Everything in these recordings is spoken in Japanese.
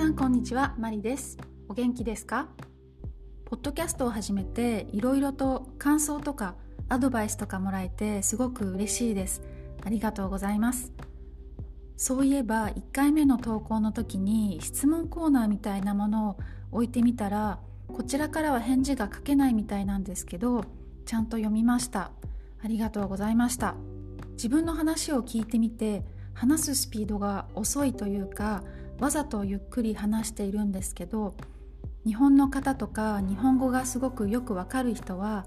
さんこんにちは。マリです。お元気ですか？ポッドキャストを始めていろいろと感想とかアドバイスとかもらえてすごく嬉しいです。ありがとうございます。そういえば1回目の投稿の時に質問コーナーみたいなものを置いてみたらこちらからは返事が書けないみたいなんですけどちゃんと読みました。ありがとうございました。自分の話を聞いてみて話すスピードが遅いというかわざとゆっくり話しているんですけど日本の方とか日本語がすごくよくわかる人は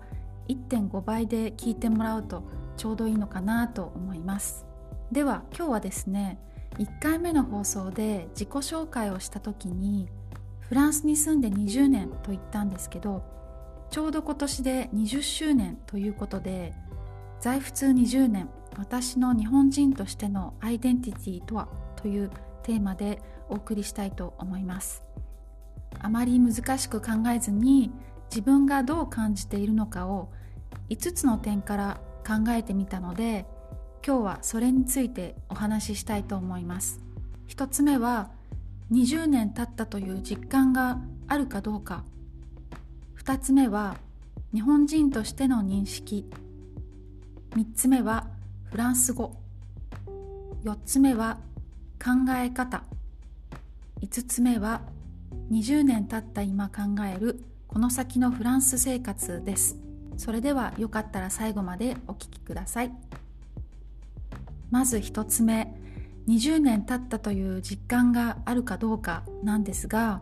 1.5倍で聞いてもらうとちょうどいいのかなと思います。では今日はですね1回目の放送で自己紹介をした時にフランスに住んで20年と言ったんですけどちょうど今年で20周年ということで在仏20年私の日本人としてのアイデンティティとはというテーマでお送りしたいと思います。あまり難しく考えずに自分がどう感じているのかを5つの点から考えてみたので今日はそれについてお話ししたいと思います。1つ目は20年経ったという実感があるかどうか。2つ目は日本人としての認識。3つ目はフランス語。4つ目は考え方。5つ目は20年経った今考えるこの先のフランス生活です。それではよかったら最後までお聞きください。まず1つ目20年経ったという実感があるかどうかなんですが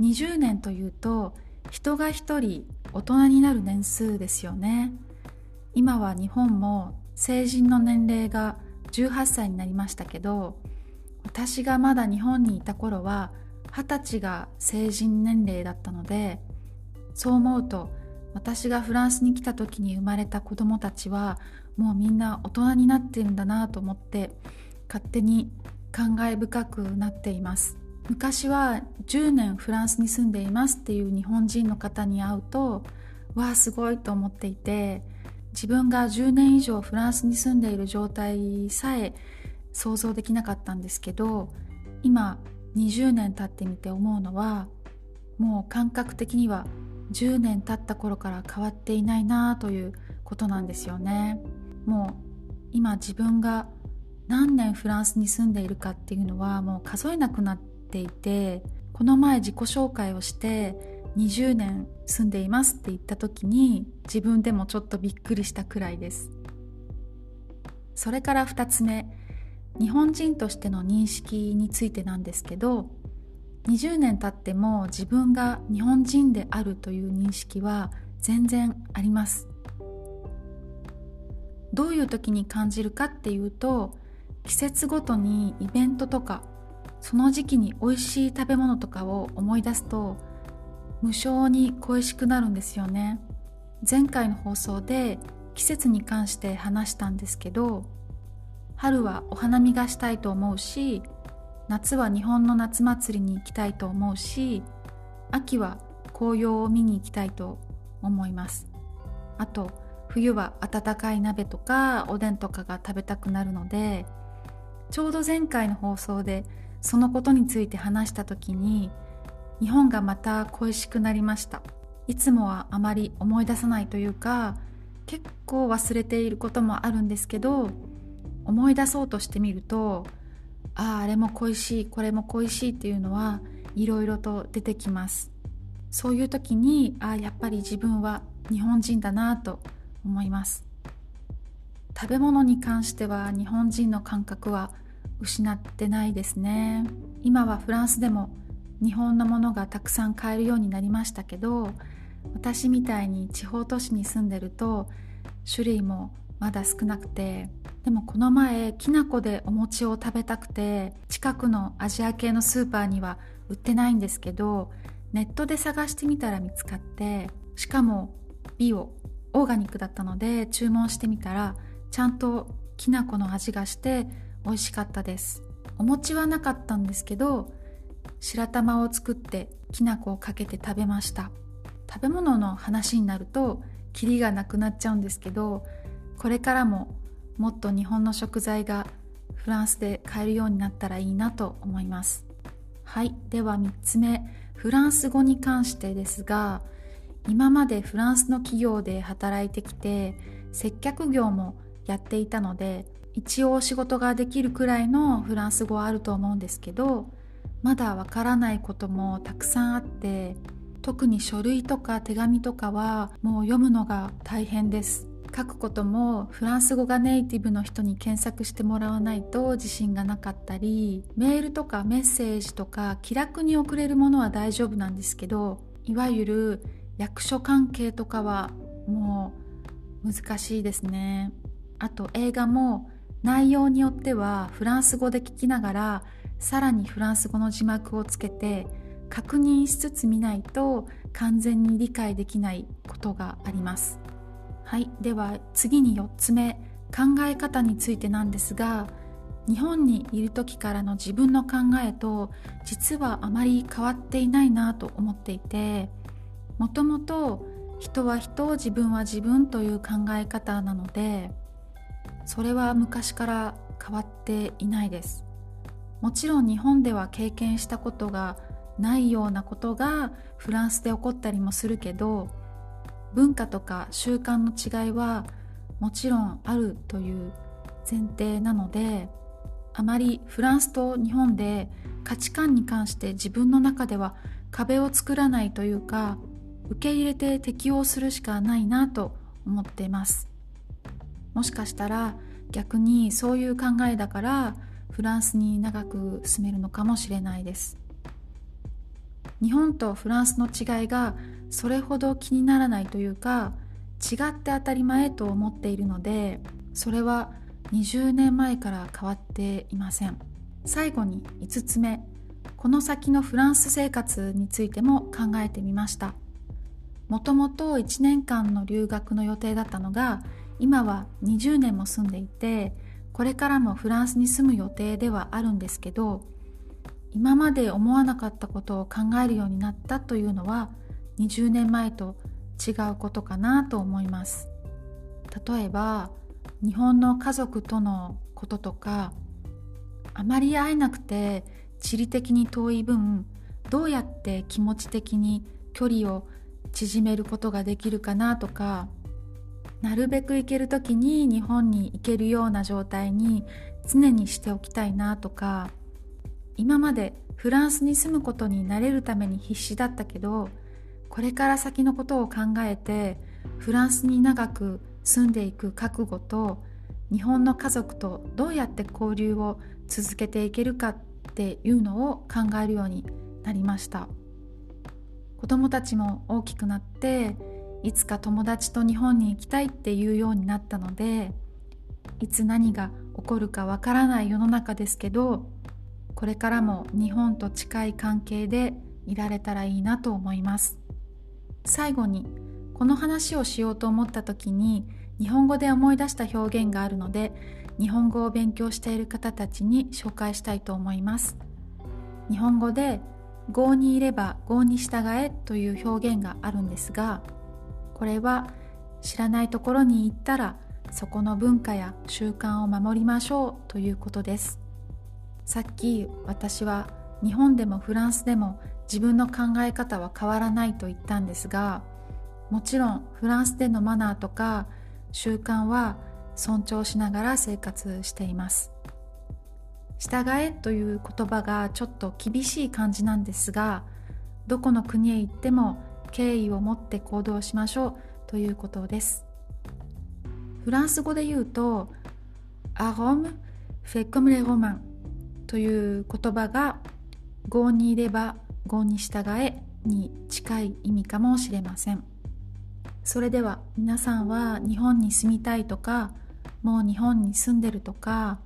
20年というと人が一人大人になる年数ですよね。今は日本も成人の年齢が18歳になりましたけど私がまだ日本にいた頃は二十歳が成人年齢だったのでそう思うと私がフランスに来た時に生まれた子供たちはもうみんな大人になってるんだなと思って勝手に感慨深くなっています。昔は10年フランスに住んでいますっていう日本人の方に会うとわあすごいと思っていて自分が10年以上フランスに住んでいる状態さえ想像できなかったんですけど今20年経ってみて思うのはもう感覚的には10年経った頃から変わっていないなということなんですよね。もう今自分が何年フランスに住んでいるかっていうのはもう数えなくなっていてこの前自己紹介をして20年住んでいますって言った時に自分でもちょっとびっくりしたくらいです。それから2つ目日本人としての認識についてなんですけど20年経っても自分が日本人であるという認識は全然あります。どういう時に感じるかっていうと季節ごとにイベントとかその時期に美味しい食べ物とかを思い出すと無性に恋しくなるんですよね。前回の放送で季節に関して話したんですけど春はお花見がしたいと思うし夏は日本の夏祭りに行きたいと思うし秋は紅葉を見に行きたいと思います。あと冬は温かい鍋とかおでんとかが食べたくなるのでちょうど前回の放送でそのことについて話した時に日本がまた恋しくなりました。いつもはあまり思い出さないというか結構忘れていることもあるんですけど思い出そうとしてみるとあああれも恋しいこれも恋しいっていうのはいろいろと出てきます。そういう時にああやっぱり自分は日本人だなと思います。食べ物に関しては日本人の感覚は失ってないですね。今はフランスでも日本のものがたくさん買えるようになりましたけど私みたいに地方都市に住んでると種類もまだ少なくてでもこの前きな粉でお餅を食べたくて近くのアジア系のスーパーには売ってないんですけどネットで探してみたら見つかってしかもビオオーガニックだったので注文してみたらちゃんときな粉の味がして美味しかったです。お餅はなかったんですけど白玉を作ってきな粉をかけて食べました。食べ物の話になるとキリがなくなっちゃうんですけどこれからももっと日本の食材がフランスで買えるようになったらいいなと思います。はい。では3つ目。フランス語に関してですが今までフランスの企業で働いてきて接客業もやっていたので一応仕事ができるくらいのフランス語はあると思うんですけどまだわからないこともたくさんあって特に書類とか手紙とかはもう読むのが大変です。書くこともフランス語がネイティブの人に検索してもらわないと自信がなかったりメールとかメッセージとか気楽に送れるものは大丈夫なんですけどいわゆる役所関係とかはもう難しいですね。あと映画も内容によってはフランス語で聞きながらさらにフランス語の字幕をつけて確認しつつ見ないと完全に理解できないことがあります。はい。では次に4つ目考え方についてなんですが日本にいる時からの自分の考えと実はあまり変わっていないなと思っていてもともと人は人自分は自分という考え方なのでそれは昔から変わっていないです。もちろん日本では経験したことがないようなことがフランスで起こったりもするけど文化とか習慣の違いはもちろんあるという前提なのであまりフランスと日本で価値観に関して自分の中では壁を作らないというか受け入れて適応するしかないなと思っています。もしかしたら逆にそういう考えだからフランスに長く住めるのかもしれないです。日本とフランスの違いがそれほど気にならないというか違って当たり前と思っているのでそれは20年前から変わっていません。最後に5つ目この先のフランス生活についても考えてみました。もともと1年間の留学の予定だったのが今は20年も住んでいてこれからもフランスに住む予定ではあるんですけど今まで思わなかったことを考えるようになったというのは20年前と違うことかなと思います。例えば日本の家族とのこととかあまり会えなくて地理的に遠い分どうやって気持ち的に距離を縮めることができるかなとかなるべく行ける時に日本に行けるような状態に常にしておきたいなとか今までフランスに住むことになれるために必死だったけどこれから先のことを考えてフランスに長く住んでいく覚悟と日本の家族とどうやって交流を続けていけるかっていうのを考えるようになりました。子供たちも大きくなっていつか友達と日本に行きたいっていうようになったのでいつ何が起こるかわからない世の中ですけどこれからも日本と近い関係でいられたらいいなと思います。最後にこの話をしようと思った時に日本語で思い出した表現があるので日本語を勉強している方たちに紹介したいと思います。日本語で「郷にいれば郷に従え」という表現があるんですがこれは知らないところに行ったらそこの文化や習慣を守りましょうということです。さっき私は日本でもフランスでも自分の考え方は変わらないと言ったんですがもちろんフランスでのマナーとか習慣は尊重しながら生活しています。従えという言葉がちょっと厳しい感じなんですがどこの国へ行っても敬意を持って行動しましょうということです。フランス語で言うと「アロム・フェコムレ・ロマン」という言葉が「語にいれば語に従え」に近い意味かもしれません。それでは皆さんは日本に住みたいとかもう日本に住んでるとか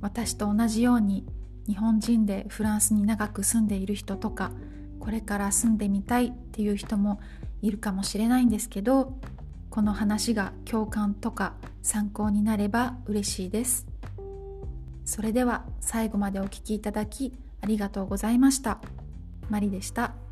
私と同じように日本人でフランスに長く住んでいる人とかこれから住んでみたいっていう人もいるかもしれないんですけどこの話が共感とか参考になれば嬉しいです。それでは最後までお聴きいただきありがとうございました。マリでした。